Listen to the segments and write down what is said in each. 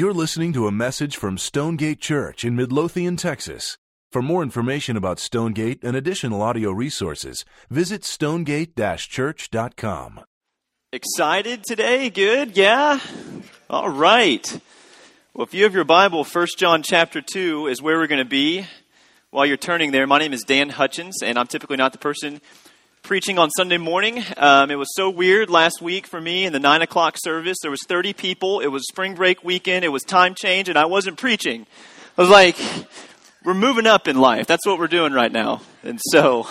You're listening to a message from Stonegate Church in Midlothian, Texas. For more information about Stonegate and additional audio resources, visit stonegate church.com. Excited today? Good? Yeah? All right. Well, if you have your Bible, 1 John chapter 2 is where we're going to be. While you're turning there, my name is Dan Hutchins, and I'm typically not the person preaching on Sunday morning. Um, it was so weird last week for me in the 9 o'clock service. There was 30 people. It was spring break weekend. It was time change, and I wasn't preaching. I was like, we're moving up in life. That's what we're doing right now. And so,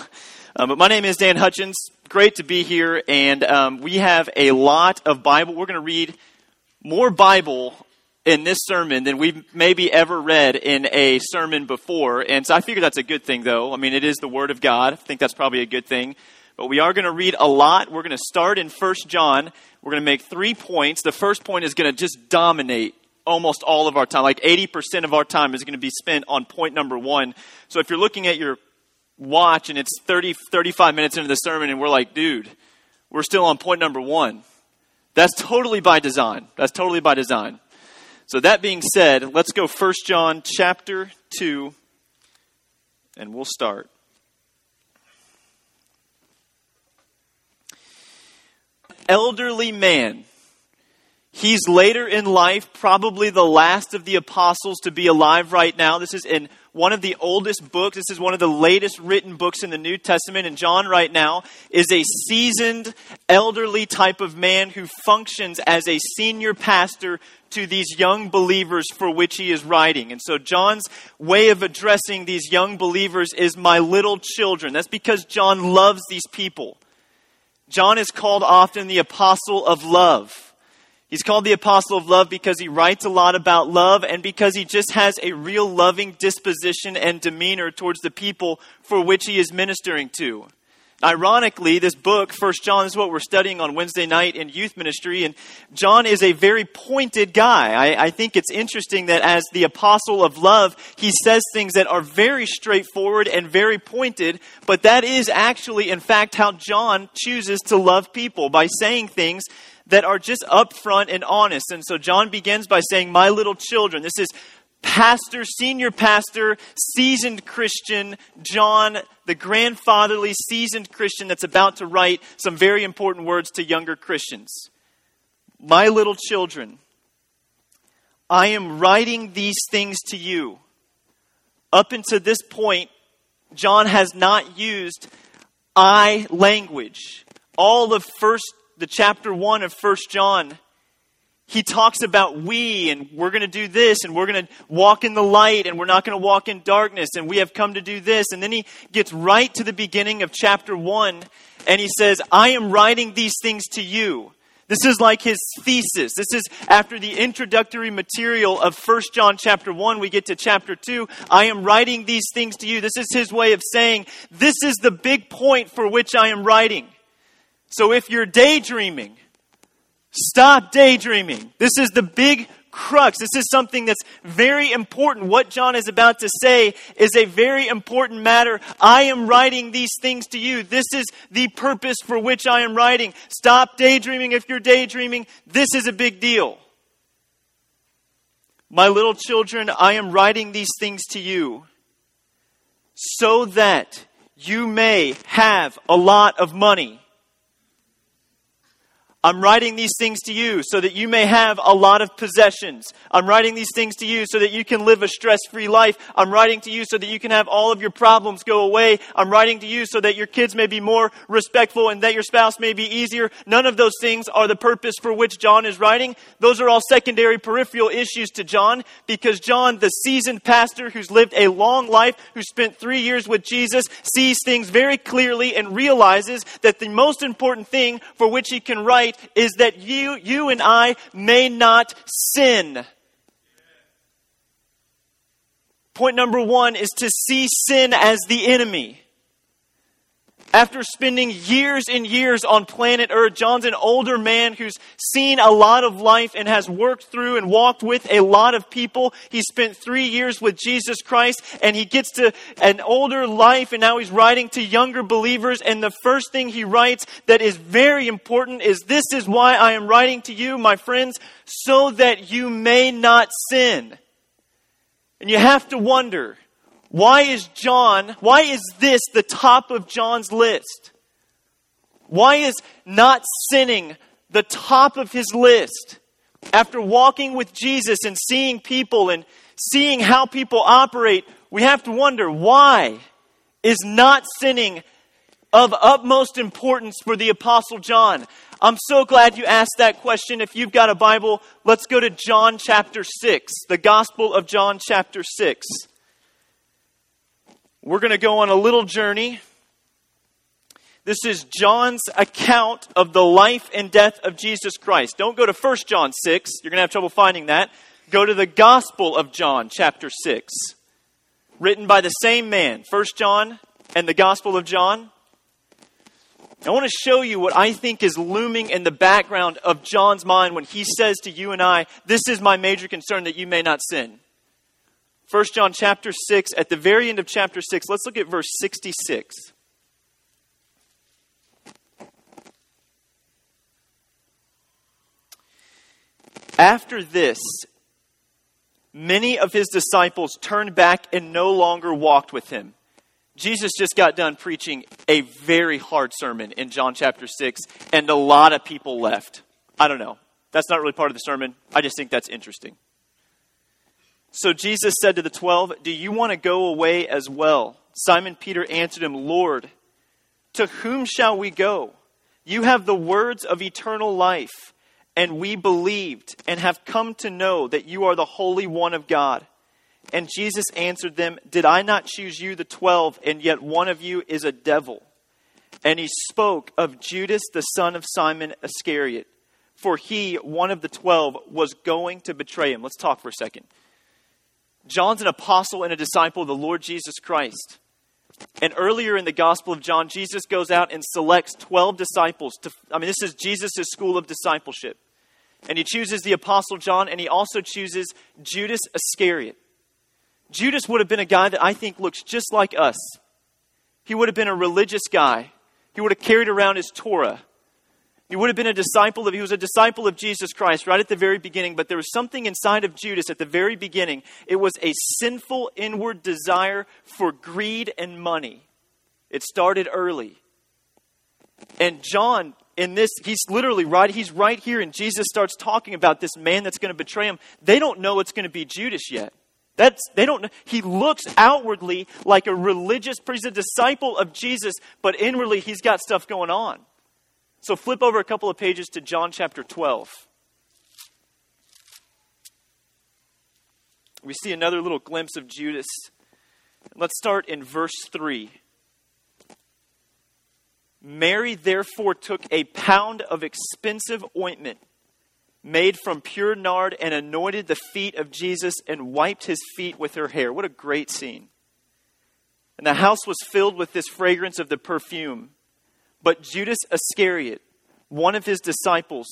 um, but my name is Dan Hutchins. Great to be here, and um, we have a lot of Bible. We're going to read more Bible in this sermon than we've maybe ever read in a sermon before. And so I figure that's a good thing, though. I mean, it is the Word of God. I think that's probably a good thing. But we are going to read a lot. We're going to start in 1 John. We're going to make three points. The first point is going to just dominate almost all of our time. Like 80% of our time is going to be spent on point number one. So if you're looking at your watch and it's 30, 35 minutes into the sermon and we're like, dude, we're still on point number one. That's totally by design. That's totally by design. So that being said, let's go First John chapter 2 and we'll start. Elderly man. He's later in life, probably the last of the apostles to be alive right now. This is in one of the oldest books. This is one of the latest written books in the New Testament. And John, right now, is a seasoned, elderly type of man who functions as a senior pastor to these young believers for which he is writing. And so John's way of addressing these young believers is my little children. That's because John loves these people. John is called often the apostle of love. He's called the apostle of love because he writes a lot about love and because he just has a real loving disposition and demeanor towards the people for which he is ministering to. Ironically, this book, First John, is what we're studying on Wednesday night in youth ministry, and John is a very pointed guy. I, I, think it's interesting that as the apostle of love, he says things that are very straightforward and very pointed, but that is actually, in fact, how John chooses to love people by saying things that are just upfront and honest. And so John begins by saying, My little children. This is pastor, senior pastor, seasoned Christian, John, the grandfatherly, seasoned Christian that's about to write some very important words to younger Christians. My little children, I am writing these things to you. Up until this point, John has not used I language. All of first the chapter 1 of First John he talks about we and we're going to do this and we're going to walk in the light and we're not going to walk in darkness and we have come to do this. And then he gets right to the beginning of chapter 1 and he says, I am writing these things to you. This is like his thesis. This is after the introductory material of 1 John chapter 1, we get to chapter 2. I am writing these things to you. This is his way of saying, this is the big point for which I am writing. So if you're daydreaming, Stop daydreaming. This is the big crux. This is something that's very important. What John is about to say is a very important matter. I am writing these things to you. This is the purpose for which I am writing. Stop daydreaming if you're daydreaming. This is a big deal. My little children, I am writing these things to you so that you may have a lot of money I'm writing these things to you so that you may have a lot of possessions. I'm writing these things to you so that you can live a stress free life. I'm writing to you so that you can have all of your problems go away. I'm writing to you so that your kids may be more respectful and that your spouse may be easier. None of those things are the purpose for which John is writing. Those are all secondary peripheral issues to John because John, the seasoned pastor who's lived a long life, who spent three years with Jesus, sees things very clearly and realizes that the most important thing for which he can write is that you, you and I may not sin. Point number one is to see sin as the enemy. After spending years and years on planet Earth, John's an older man who's seen a lot of life and has worked through and walked with a lot of people. He spent three years with Jesus Christ and he gets to an older life and now he's writing to younger believers. And the first thing he writes that is very important is this is why I am writing to you, my friends, so that you may not sin. And you have to wonder, why is John, why is this the top of John's list? Why is not sinning the top of his list? After walking with Jesus and seeing people and seeing how people operate, we have to wonder why is not sinning of utmost importance for the Apostle John? I'm so glad you asked that question. If you've got a Bible, let's go to John chapter 6, the Gospel of John chapter 6. We're going to go on a little journey. This is John's account of the life and death of Jesus Christ. Don't go to 1 John 6, you're going to have trouble finding that. Go to the Gospel of John, chapter 6, written by the same man, 1 John and the Gospel of John. I want to show you what I think is looming in the background of John's mind when he says to you and I, This is my major concern that you may not sin. 1 John chapter 6, at the very end of chapter 6, let's look at verse 66. After this, many of his disciples turned back and no longer walked with him. Jesus just got done preaching a very hard sermon in John chapter 6, and a lot of people left. I don't know. That's not really part of the sermon. I just think that's interesting. So Jesus said to the twelve, Do you want to go away as well? Simon Peter answered him, Lord, to whom shall we go? You have the words of eternal life, and we believed and have come to know that you are the Holy One of God. And Jesus answered them, Did I not choose you, the twelve, and yet one of you is a devil? And he spoke of Judas, the son of Simon Iscariot, for he, one of the twelve, was going to betray him. Let's talk for a second. John's an apostle and a disciple of the Lord Jesus Christ. And earlier in the Gospel of John, Jesus goes out and selects 12 disciples. To, I mean, this is Jesus' school of discipleship. And he chooses the Apostle John, and he also chooses Judas Iscariot. Judas would have been a guy that I think looks just like us. He would have been a religious guy, he would have carried around his Torah. He would have been a disciple of, he was a disciple of Jesus Christ right at the very beginning, but there was something inside of Judas at the very beginning. It was a sinful inward desire for greed and money. It started early. And John, in this, he's literally right, he's right here, and Jesus starts talking about this man that's going to betray him. They don't know it's going to be Judas yet. That's, they don't know. He looks outwardly like a religious, he's a disciple of Jesus, but inwardly he's got stuff going on. So flip over a couple of pages to John chapter 12. We see another little glimpse of Judas. Let's start in verse 3. Mary therefore took a pound of expensive ointment made from pure nard and anointed the feet of Jesus and wiped his feet with her hair. What a great scene. And the house was filled with this fragrance of the perfume. But Judas Iscariot, one of his disciples,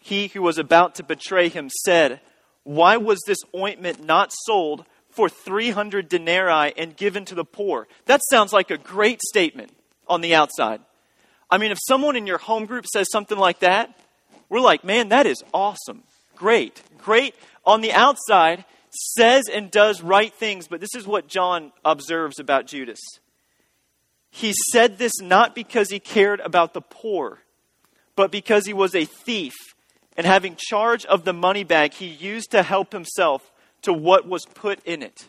he who was about to betray him, said, Why was this ointment not sold for 300 denarii and given to the poor? That sounds like a great statement on the outside. I mean, if someone in your home group says something like that, we're like, man, that is awesome. Great. Great on the outside, says and does right things, but this is what John observes about Judas. He said this not because he cared about the poor, but because he was a thief and having charge of the money bag he used to help himself to what was put in it.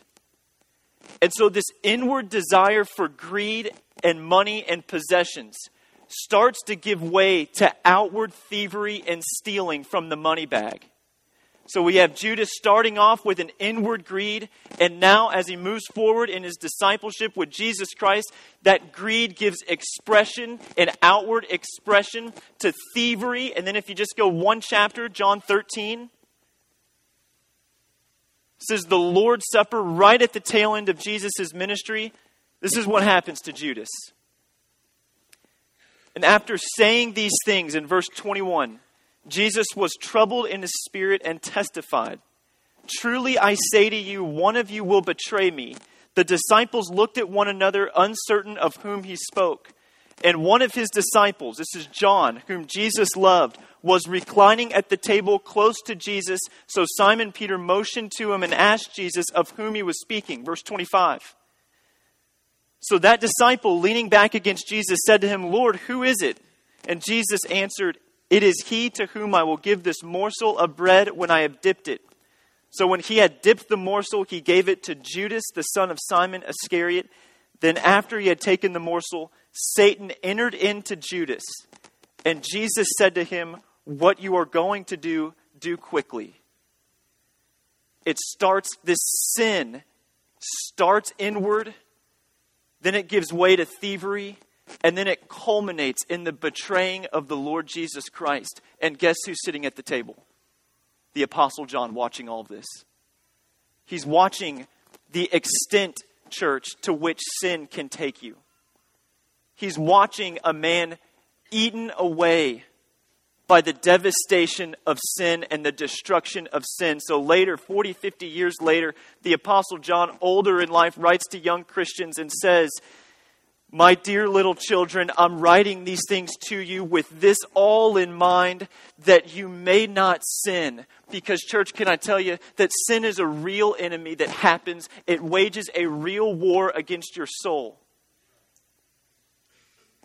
And so, this inward desire for greed and money and possessions starts to give way to outward thievery and stealing from the money bag. So we have Judas starting off with an inward greed, and now as he moves forward in his discipleship with Jesus Christ, that greed gives expression, an outward expression to thievery. And then if you just go one chapter, John 13, says the Lord's Supper right at the tail end of Jesus' ministry. This is what happens to Judas. And after saying these things in verse 21, Jesus was troubled in his spirit and testified, Truly I say to you, one of you will betray me. The disciples looked at one another, uncertain of whom he spoke. And one of his disciples, this is John, whom Jesus loved, was reclining at the table close to Jesus. So Simon Peter motioned to him and asked Jesus of whom he was speaking. Verse 25. So that disciple, leaning back against Jesus, said to him, Lord, who is it? And Jesus answered, It is he to whom I will give this morsel of bread when I have dipped it. So when he had dipped the morsel, he gave it to Judas, the son of Simon Iscariot. Then, after he had taken the morsel, Satan entered into Judas. And Jesus said to him, What you are going to do, do quickly. It starts, this sin starts inward then it gives way to thievery, and then it culminates in the betraying of the Lord Jesus Christ. And guess who's sitting at the table? The Apostle John watching all this. He's watching the extent, church, to which sin can take you. He's watching a man eaten away by the devastation of sin and the destruction of sin. So later, 40, 50 years later, the Apostle John, older in life, writes to young Christians and says, My dear little children, I'm writing these things to you with this all in mind that you may not sin. Because, church, can I tell you that sin is a real enemy that happens, it wages a real war against your soul.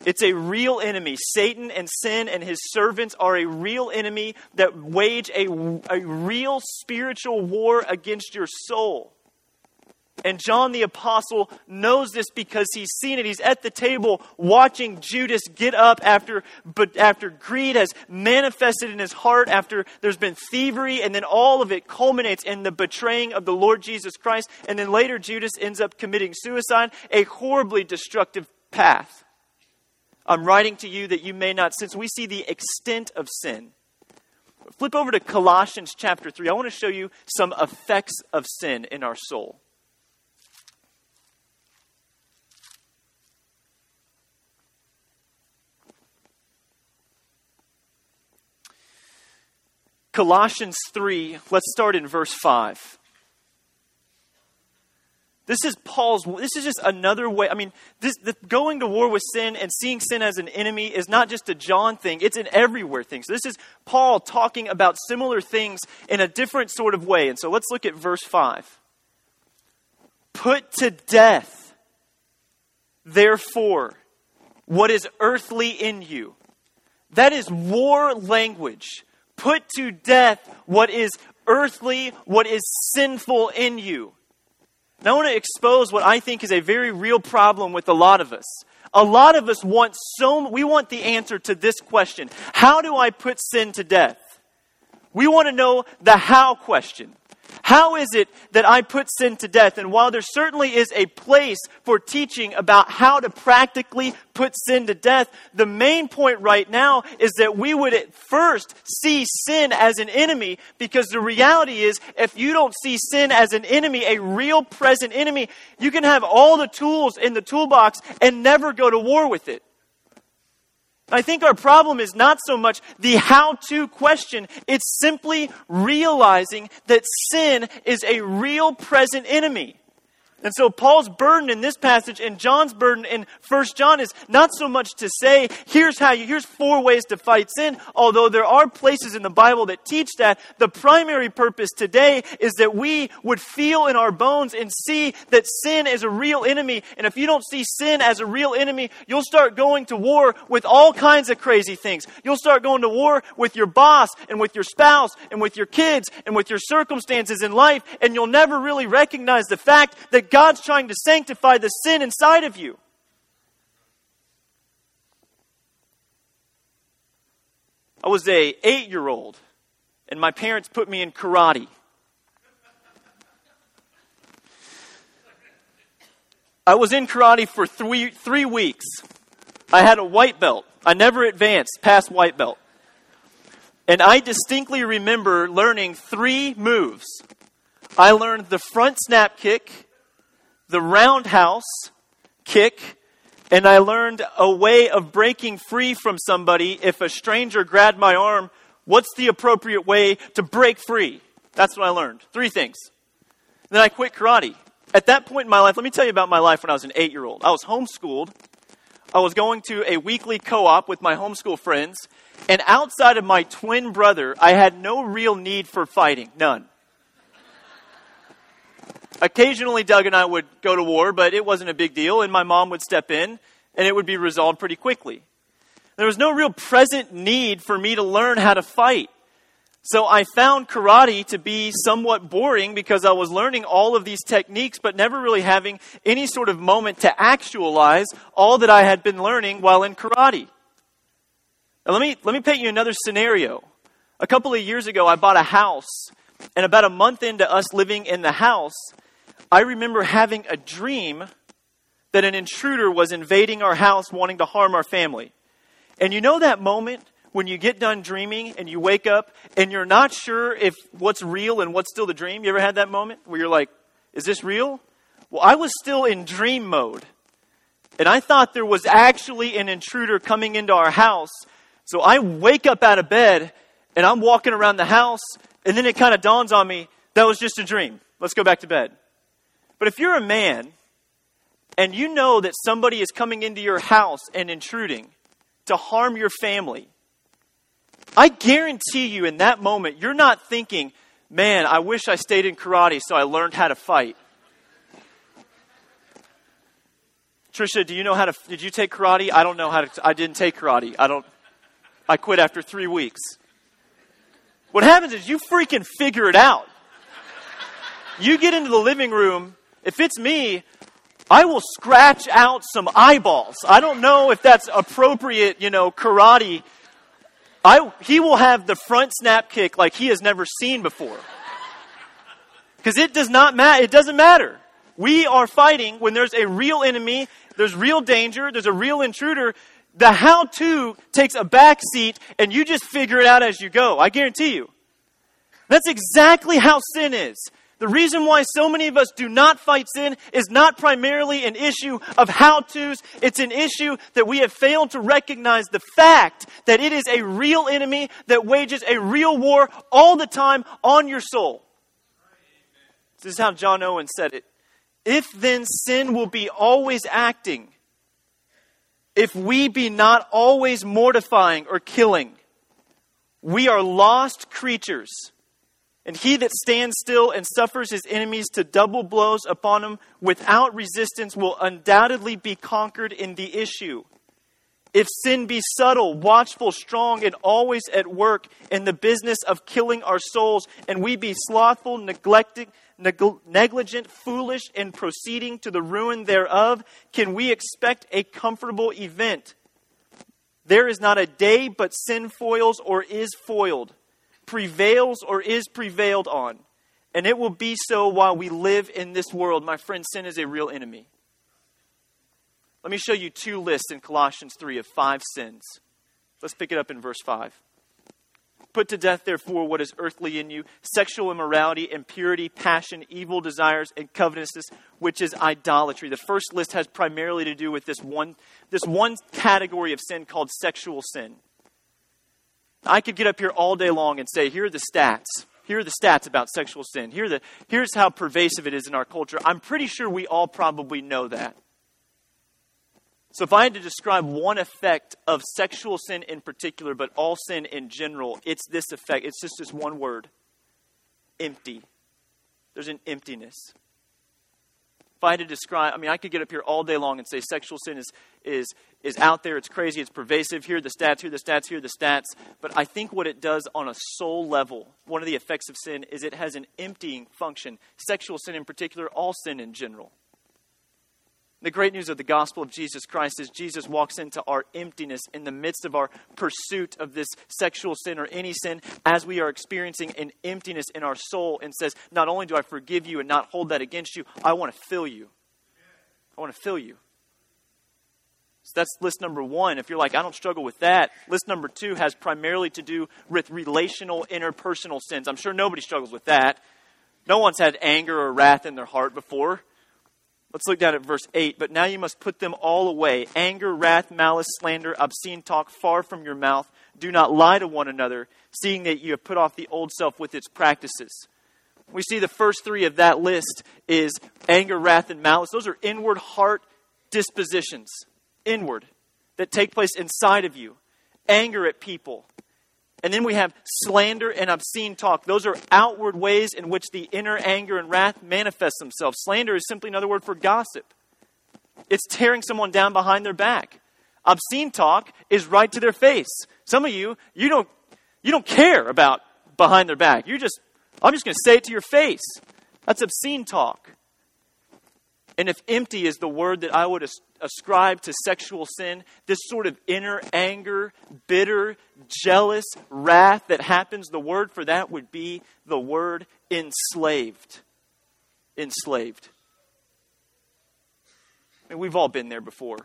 It's a real enemy. Satan and sin and his servants are a real enemy that wage a, a real spiritual war against your soul. And John the Apostle knows this because he's seen it. He's at the table watching Judas get up after, but after greed has manifested in his heart, after there's been thievery, and then all of it culminates in the betraying of the Lord Jesus Christ. And then later, Judas ends up committing suicide, a horribly destructive path. I'm writing to you that you may not, since we see the extent of sin. Flip over to Colossians chapter 3. I want to show you some effects of sin in our soul. Colossians 3, let's start in verse 5. This is Paul's, this is just another way. I mean, this, the, going to war with sin and seeing sin as an enemy is not just a John thing, it's an everywhere thing. So this is Paul talking about similar things in a different sort of way. And so let's look at verse 5. Put to death, therefore, what is earthly in you. That is war language. Put to death what is earthly, what is sinful in you. Now, I want to expose what I think is a very real problem with a lot of us. A lot of us want so, we want the answer to this question How do I put sin to death? We want to know the how question. How is it that I put sin to death? And while there certainly is a place for teaching about how to practically put sin to death, the main point right now is that we would at first see sin as an enemy because the reality is if you don't see sin as an enemy, a real present enemy, you can have all the tools in the toolbox and never go to war with it. I think our problem is not so much the how to question, it's simply realizing that sin is a real present enemy. And so Paul's burden in this passage and John's burden in 1 John is not so much to say, here's how you, here's four ways to fight sin, although there are places in the Bible that teach that. The primary purpose today is that we would feel in our bones and see that sin is a real enemy. And if you don't see sin as a real enemy, you'll start going to war with all kinds of crazy things. You'll start going to war with your boss and with your spouse and with your kids and with your circumstances in life, and you'll never really recognize the fact that God's trying to sanctify the sin inside of you. I was a 8-year-old and my parents put me in karate. I was in karate for three, three weeks. I had a white belt. I never advanced past white belt. And I distinctly remember learning three moves. I learned the front snap kick, the roundhouse kick, And I learned a way of breaking free from somebody. If a stranger grabbed my arm, what's the appropriate way to break free? That's what I learned. Three things. Then I quit karate. At that point in my life, let me tell you about my life when I was an eight year old. I was homeschooled. I was going to a weekly co op with my homeschool friends. And outside of my twin brother, I had no real need for fighting. None. Occasionally, Doug and I would go to war, but it wasn't a big deal, and my mom would step in, and it would be resolved pretty quickly. There was no real present need for me to learn how to fight. So I found karate to be somewhat boring because I was learning all of these techniques, but never really having any sort of moment to actualize all that I had been learning while in karate. Now, let me, let me paint you another scenario. A couple of years ago, I bought a house, and about a month into us living in the house, I remember having a dream that an intruder was invading our house wanting to harm our family. And you know that moment when you get done dreaming and you wake up and you're not sure if what's real and what's still the dream? You ever had that moment where you're like, is this real? Well, I was still in dream mode. And I thought there was actually an intruder coming into our house. So I wake up out of bed and I'm walking around the house, and then it kind of dawns on me that was just a dream. Let's go back to bed. But if you're a man and you know that somebody is coming into your house and intruding to harm your family, I guarantee you in that moment, you're not thinking, man, I wish I stayed in karate so I learned how to fight. Trisha, do you know how to? Did you take karate? I don't know how to. I didn't take karate. I don't. I quit after three weeks. What happens is you freaking figure it out. You get into the living room if it's me, I will scratch out some eyeballs. I don't know if that's appropriate, you know, karate. I, he will have the front snap kick like he has never seen before. Because it does not matter. It doesn't matter. We are fighting when there's a real enemy, there's real danger, there's a real intruder. The how to takes a back seat and you just figure it out as you go. I guarantee you. That's exactly how sin is. The reason why so many of us do not fight sin is not primarily an issue of how to's. It's an issue that we have failed to recognize the fact that it is a real enemy that wages a real war all the time on your soul. This is how John Owen said it. If then sin will be always acting, if we be not always mortifying or killing, we are lost creatures and he that stands still and suffers his enemies to double blows upon him without resistance will undoubtedly be conquered in the issue. If sin be subtle, watchful, strong, and always at work in the business of killing our souls, and we be slothful, neglecting, neg- negligent, foolish, and proceeding to the ruin thereof, can we expect a comfortable event? There is not a day but sin foils or is foiled prevails or is prevailed on. And it will be so while we live in this world. My friend, sin is a real enemy. Let me show you two lists in Colossians 3 of five sins. Let's pick it up in verse 5. Put to death, therefore, what is earthly in you sexual immorality, impurity, passion, evil desires, and covetousness, which is idolatry. The first list has primarily to do with this one, this one category of sin called sexual sin. I could get up here all day long and say, here are the stats. Here are the stats about sexual sin. Here the, here's how pervasive it is in our culture. I'm pretty sure we all probably know that. So, if I had to describe one effect of sexual sin in particular, but all sin in general, it's this effect. It's just this one word empty. There's an emptiness I had to describe, I mean, I could get up here all day long and say sexual sin is, is, is out there, it's crazy, it's pervasive. Here the stats, here the stats, here the stats. But I think what it does on a soul level, one of the effects of sin, is it has an emptying function. Sexual sin in particular, all sin in general. The great news of the gospel of Jesus Christ is Jesus walks into our emptiness in the midst of our pursuit of this sexual sin or any sin as we are experiencing an emptiness in our soul and says, Not only do I forgive you and not hold that against you, I want to fill you. I want to fill you. So that's list number one. If you're like, I don't struggle with that, list number two has primarily to do with relational, interpersonal sins. I'm sure nobody struggles with that. No one's had anger or wrath in their heart before. Let's look down at verse 8. But now you must put them all away anger, wrath, malice, slander, obscene talk far from your mouth. Do not lie to one another, seeing that you have put off the old self with its practices. We see the first three of that list is anger, wrath, and malice. Those are inward heart dispositions, inward, that take place inside of you. Anger at people, and then we have slander and obscene talk. Those are outward ways in which the inner anger and wrath manifest themselves. Slander is simply another word for gossip. It's tearing someone down behind their back. Obscene talk is right to their face. Some of you, you don't, you don't care about behind their back. You're just, I'm just going to say it to your face. That's obscene talk. And if empty is the word that I would ascribe to sexual sin, this sort of inner anger, bitter, jealous wrath that happens, the word for that would be the word enslaved. Enslaved. I mean, we've all been there before.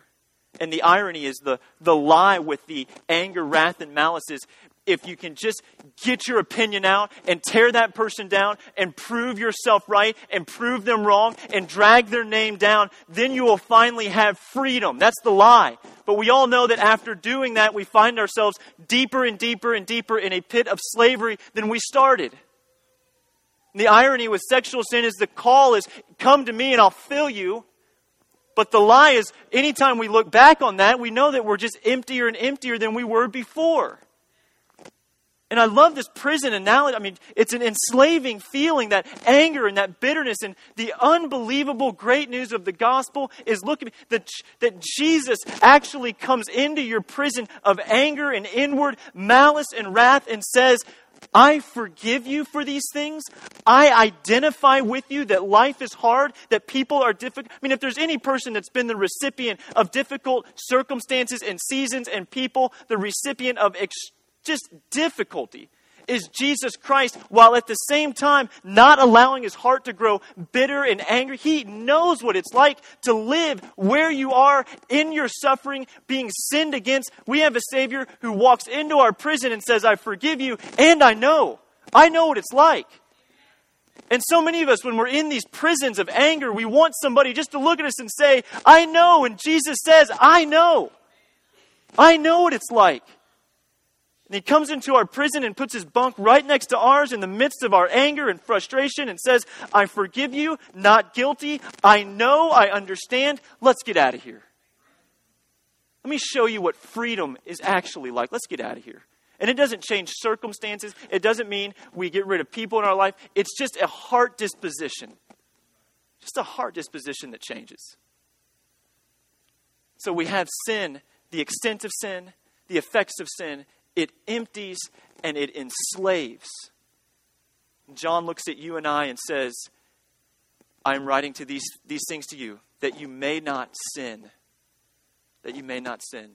And the irony is the, the lie with the anger, wrath, and malice is if you can just get your opinion out and tear that person down and prove yourself right and prove them wrong and drag their name down, then you will finally have freedom. That's the lie. But we all know that after doing that, we find ourselves deeper and deeper and deeper in a pit of slavery than we started. And the irony with sexual sin is the call is come to me and I'll fill you. But the lie is anytime we look back on that, we know that we're just emptier and emptier than we were before. And I love this prison analogy. I mean, it's an enslaving feeling, that anger and that bitterness. And the unbelievable great news of the gospel is looking that, that Jesus actually comes into your prison of anger and inward malice and wrath and says, I forgive you for these things. I identify with you that life is hard, that people are difficult. I mean, if there's any person that's been the recipient of difficult circumstances and seasons and people, the recipient of extreme just difficulty is Jesus Christ, while at the same time not allowing his heart to grow bitter and angry. He knows what it's like to live where you are in your suffering, being sinned against. We have a Savior who walks into our prison and says, I forgive you, and I know. I know what it's like. And so many of us, when we're in these prisons of anger, we want somebody just to look at us and say, I know. And Jesus says, I know. I know what it's like. And he comes into our prison and puts his bunk right next to ours in the midst of our anger and frustration and says, I forgive you, not guilty. I know, I understand. Let's get out of here. Let me show you what freedom is actually like. Let's get out of here. And it doesn't change circumstances, it doesn't mean we get rid of people in our life. It's just a heart disposition. Just a heart disposition that changes. So we have sin, the extent of sin, the effects of sin, it empties and it enslaves. John looks at you and I and says, I am writing to these, these things to you that you may not sin. That you may not sin.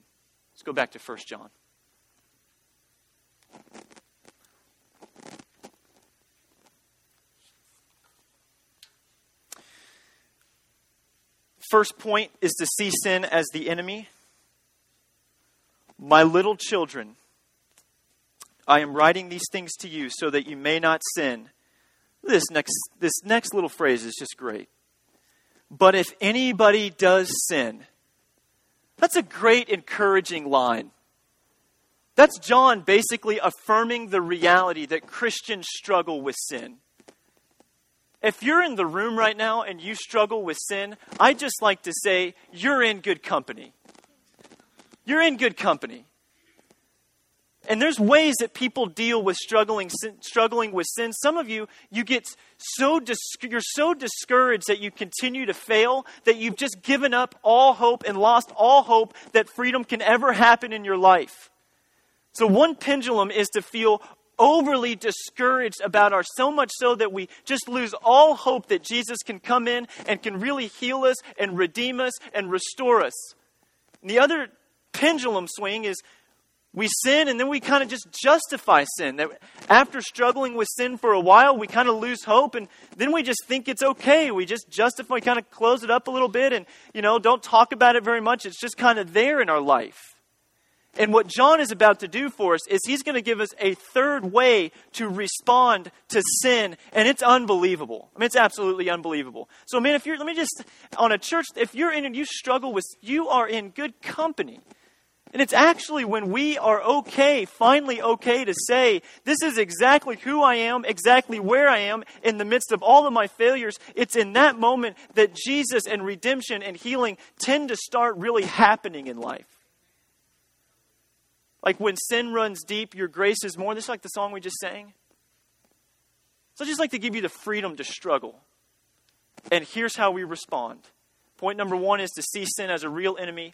Let's go back to 1 John. First point is to see sin as the enemy. My little children, I am writing these things to you so that you may not sin. This next, this next little phrase is just great. But if anybody does sin, that's a great encouraging line. That's John basically affirming the reality that Christians struggle with sin. If you're in the room right now and you struggle with sin, I just like to say you're in good company. You're in good company. And there's ways that people deal with struggling, struggling with sin. Some of you, you get so dis- you're so discouraged that you continue to fail that you've just given up all hope and lost all hope that freedom can ever happen in your life. So one pendulum is to feel overly discouraged about our so much so that we just lose all hope that Jesus can come in and can really heal us and redeem us and restore us. And the other pendulum swing is we sin and then we kind of just justify sin. That after struggling with sin for a while, we kind of lose hope and then we just think it's okay. We just justify, kind of close it up a little bit and, you know, don't talk about it very much. It's just kind of there in our life. And what John is about to do for us is he's going to give us a third way to respond to sin, and it's unbelievable. I mean, it's absolutely unbelievable. So, man, if you're, let me just, on a church, if you're in and you struggle with, you are in good company. And it's actually when we are okay, finally okay to say, this is exactly who I am, exactly where I am in the midst of all of my failures. It's in that moment that Jesus and redemption and healing tend to start really happening in life. Like when sin runs deep, your grace is more. This is like the song we just sang. So I just like to give you the freedom to struggle. And here's how we respond. Point number one is to see sin as a real enemy.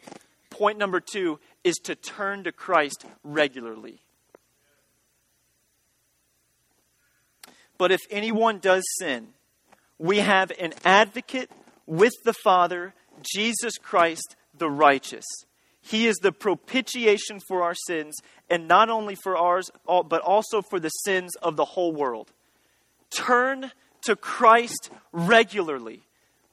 Point number two is to turn to Christ regularly. But if anyone does sin, we have an advocate with the Father, Jesus Christ the righteous. He is the propitiation for our sins, and not only for ours, but also for the sins of the whole world. Turn to Christ regularly.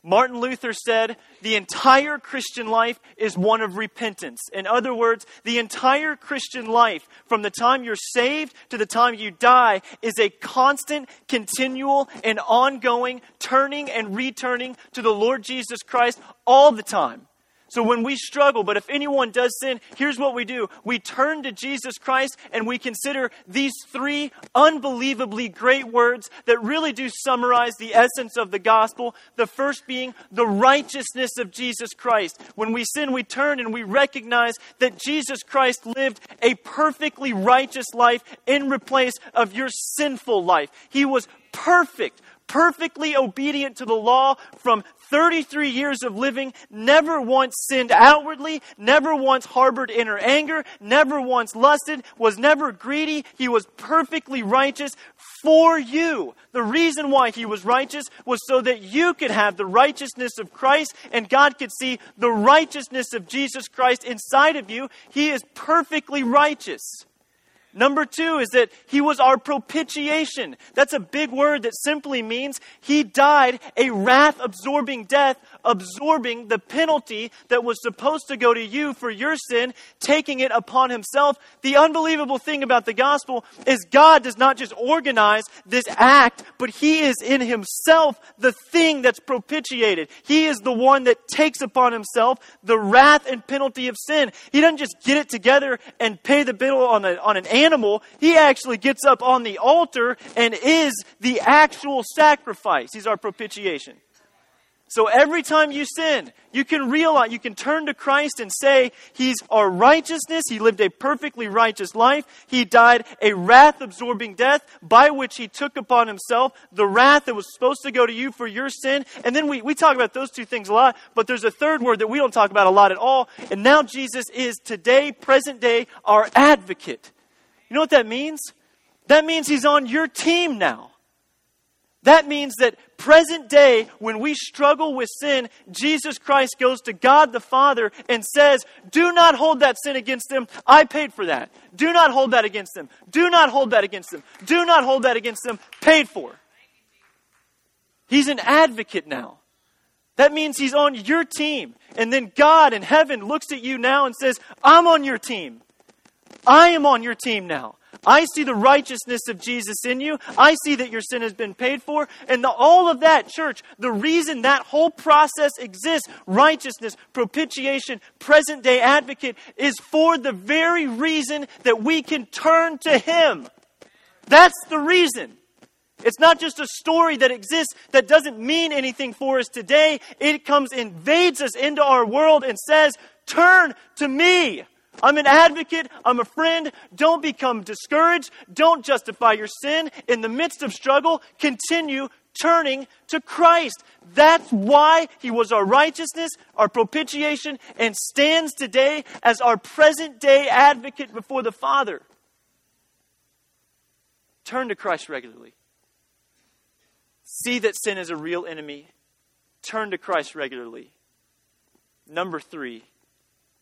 Martin Luther said, the entire Christian life is one of repentance. In other words, the entire Christian life, from the time you're saved to the time you die, is a constant, continual, and ongoing turning and returning to the Lord Jesus Christ all the time. So when we struggle, but if anyone does sin, here's what we do. We turn to Jesus Christ and we consider these three unbelievably great words that really do summarize the essence of the gospel. The first being the righteousness of Jesus Christ. When we sin, we turn and we recognize that Jesus Christ lived a perfectly righteous life in replace of your sinful life. He was perfect perfectly obedient to the law from 33 years of living, never once sinned outwardly, never once harbored inner anger, never once lusted, was never greedy. He was perfectly righteous for you. The reason why he was righteous was so that you could have the righteousness of Christ and God could see the righteousness of Jesus Christ inside of you. He is perfectly righteous. Number two is that he was our propitiation. That's a big word that simply means he died a wrath absorbing death, absorbing the penalty that was supposed to go to you for your sin, taking it upon himself. The unbelievable thing about the gospel is God does not just organize this act, but he is in himself the thing that's propitiated. He is the one that takes upon himself the wrath and penalty of sin. He doesn't just get it together and pay the bill on, a, on an animal, he actually gets up on the altar and is the actual sacrifice. He's our propitiation. So every time you sin, you can realize, you can turn to Christ and say, He's our righteousness. He lived a perfectly righteous life. He died a wrath absorbing death by which He took upon Himself the wrath that was supposed to go to you for your sin. And then we, we talk about those two things a lot, but there's a third word that we don't talk about a lot at all. And now Jesus is today, present day, our advocate. You know what that means? That means He's on your team now. That means that present day, when we struggle with sin, Jesus Christ goes to God the Father and says, Do not hold that sin against them. I paid for that. Do not hold that against them. Do not hold that against them. Do not hold that against them. Paid for. He's an advocate now. That means he's on your team. And then God in heaven looks at you now and says, I'm on your team. I am on your team now. I see the righteousness of Jesus in you. I see that your sin has been paid for. And the, all of that, church, the reason that whole process exists righteousness, propitiation, present day advocate is for the very reason that we can turn to Him. That's the reason. It's not just a story that exists that doesn't mean anything for us today. It comes, invades us into our world and says, Turn to me. I'm an advocate. I'm a friend. Don't become discouraged. Don't justify your sin. In the midst of struggle, continue turning to Christ. That's why He was our righteousness, our propitiation, and stands today as our present day advocate before the Father. Turn to Christ regularly. See that sin is a real enemy. Turn to Christ regularly. Number three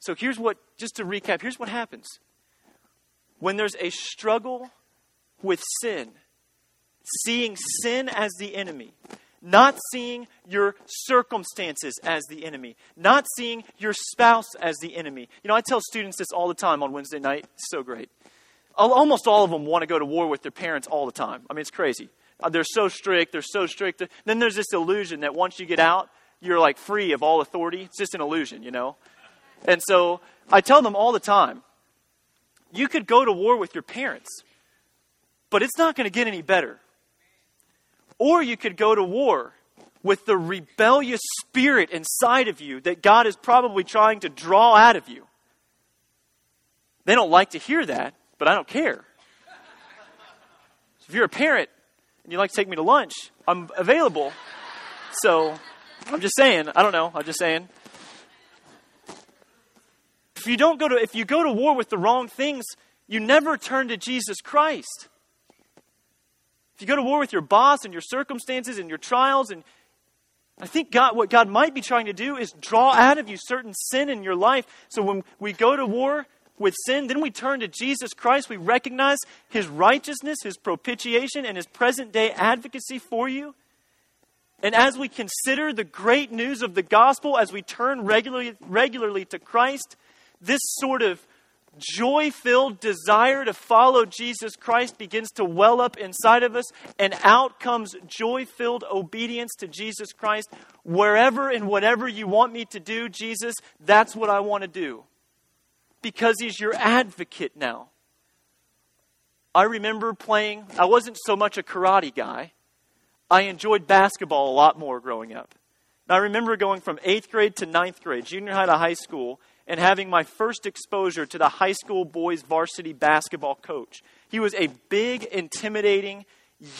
So here's what, just to recap, here's what happens. When there's a struggle with sin, seeing sin as the enemy, not seeing your circumstances as the enemy, not seeing your spouse as the enemy. You know, I tell students this all the time on Wednesday night. It's so great. Almost all of them want to go to war with their parents all the time. I mean, it's crazy. Uh, they're so strict, they're so strict. Then there's this illusion that once you get out, you're like free of all authority. It's just an illusion, you know? And so I tell them all the time you could go to war with your parents, but it's not going to get any better. Or you could go to war with the rebellious spirit inside of you that God is probably trying to draw out of you. They don't like to hear that, but I don't care. So if you're a parent and you like to take me to lunch, I'm available. So I'm just saying, I don't know, I'm just saying. If you don't go to if you go to war with the wrong things, you never turn to Jesus Christ. If you go to war with your boss and your circumstances and your trials, and I think God, what God might be trying to do is draw out of you certain sin in your life. So when we go to war with sin, then we turn to Jesus Christ. We recognize his righteousness, his propitiation, and his present day advocacy for you. And as we consider the great news of the gospel, as we turn regularly, regularly to Christ, this sort of joy filled desire to follow Jesus Christ begins to well up inside of us, and out comes joy filled obedience to Jesus Christ. Wherever and whatever you want me to do, Jesus, that's what I want to do. Because He's your advocate now. I remember playing, I wasn't so much a karate guy. I enjoyed basketball a lot more growing up. And I remember going from eighth grade to ninth grade, junior high to high school, and having my first exposure to the high school boys varsity basketball coach. He was a big, intimidating,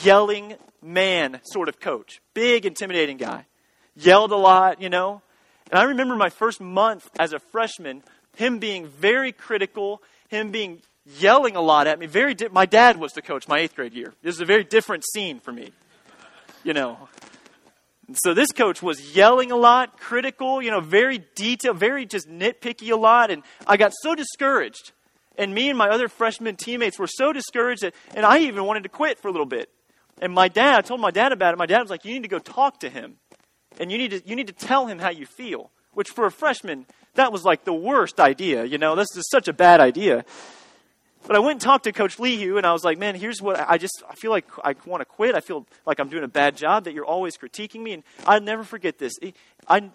yelling man sort of coach. Big, intimidating guy. Yelled a lot, you know. And I remember my first month as a freshman, him being very critical, him being yelling a lot at me. Very di- my dad was the coach my eighth grade year. This is a very different scene for me, you know so this coach was yelling a lot, critical, you know, very detailed, very just nitpicky a lot. And I got so discouraged. And me and my other freshman teammates were so discouraged that, and I even wanted to quit for a little bit. And my dad, I told my dad about it. My dad was like, you need to go talk to him. And you need to, you need to tell him how you feel. Which for a freshman, that was like the worst idea. You know, this is such a bad idea. But I went and talked to Coach Leahy, and I was like, man, here's what I just, I feel like I want to quit. I feel like I'm doing a bad job, that you're always critiquing me. And I'll never forget this. He, I,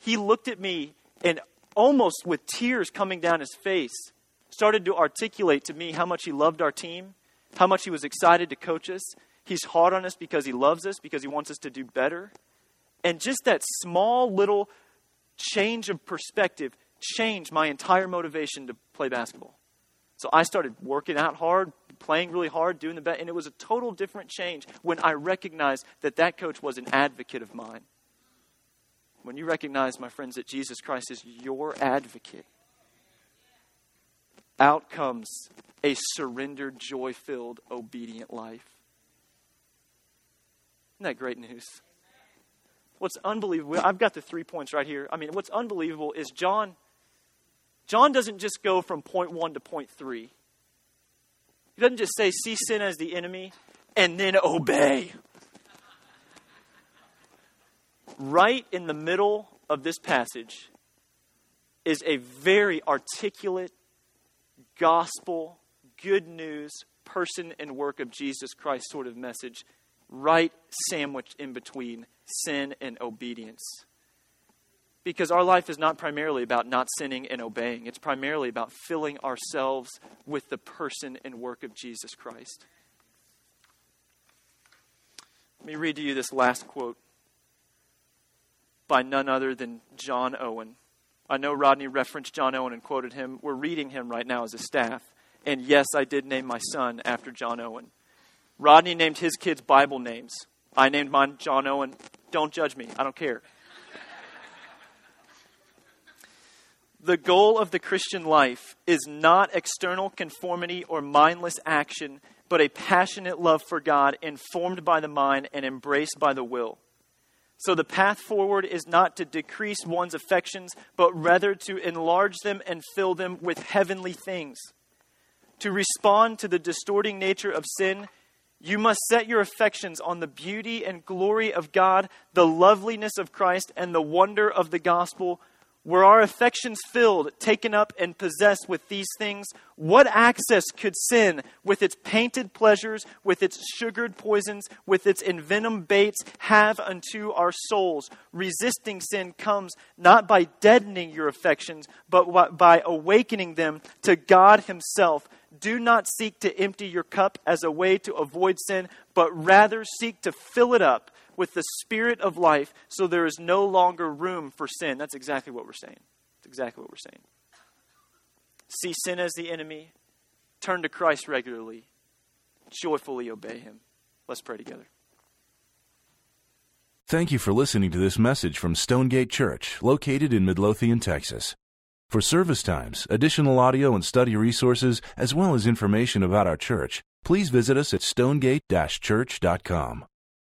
he looked at me and almost with tears coming down his face, started to articulate to me how much he loved our team, how much he was excited to coach us. He's hard on us because he loves us, because he wants us to do better. And just that small little change of perspective changed my entire motivation to play basketball. So I started working out hard, playing really hard, doing the best, and it was a total different change when I recognized that that coach was an advocate of mine. When you recognize, my friends, that Jesus Christ is your advocate, out comes a surrendered, joy filled, obedient life. Isn't that great news? What's unbelievable, I've got the three points right here. I mean, what's unbelievable is John John doesn't just go from point one to point three. He doesn't just say, see sin as the enemy and then obey. Right in the middle of this passage is a very articulate, gospel, good news, person and work of Jesus Christ sort of message, right sandwiched in between sin and obedience. Because our life is not primarily about not sinning and obeying. It's primarily about filling ourselves with the person and work of Jesus Christ. Let me read to you this last quote by none other than John Owen. I know Rodney referenced John Owen and quoted him. We're reading him right now as a staff. And yes, I did name my son after John Owen. Rodney named his kids Bible names. I named mine John Owen. Don't judge me. I don't care. The goal of the Christian life is not external conformity or mindless action, but a passionate love for God informed by the mind and embraced by the will. So the path forward is not to decrease one's affections, but rather to enlarge them and fill them with heavenly things. To respond to the distorting nature of sin, you must set your affections on the beauty and glory of God, the loveliness of Christ, and the wonder of the gospel were our affections filled, taken up, and possessed with these things? What access could sin, with its painted pleasures, with its sugared poisons, with its envenomed baits, have unto our souls? Resisting sin comes not by deadening your affections, but by awakening them to God Himself. Do not seek to empty your cup as a way to avoid sin, but rather seek to fill it up with the spirit of life so there is no longer room for sin. That's exactly what we're saying. That's exactly what we're saying. See sin as the enemy, turn to Christ regularly, joyfully obey him. Let's pray together. Thank you for listening to this message from Stonegate Church, located in Midlothian, Texas. For service times, additional audio and study resources, as well as information about our church, please visit us at stonegate-church.com.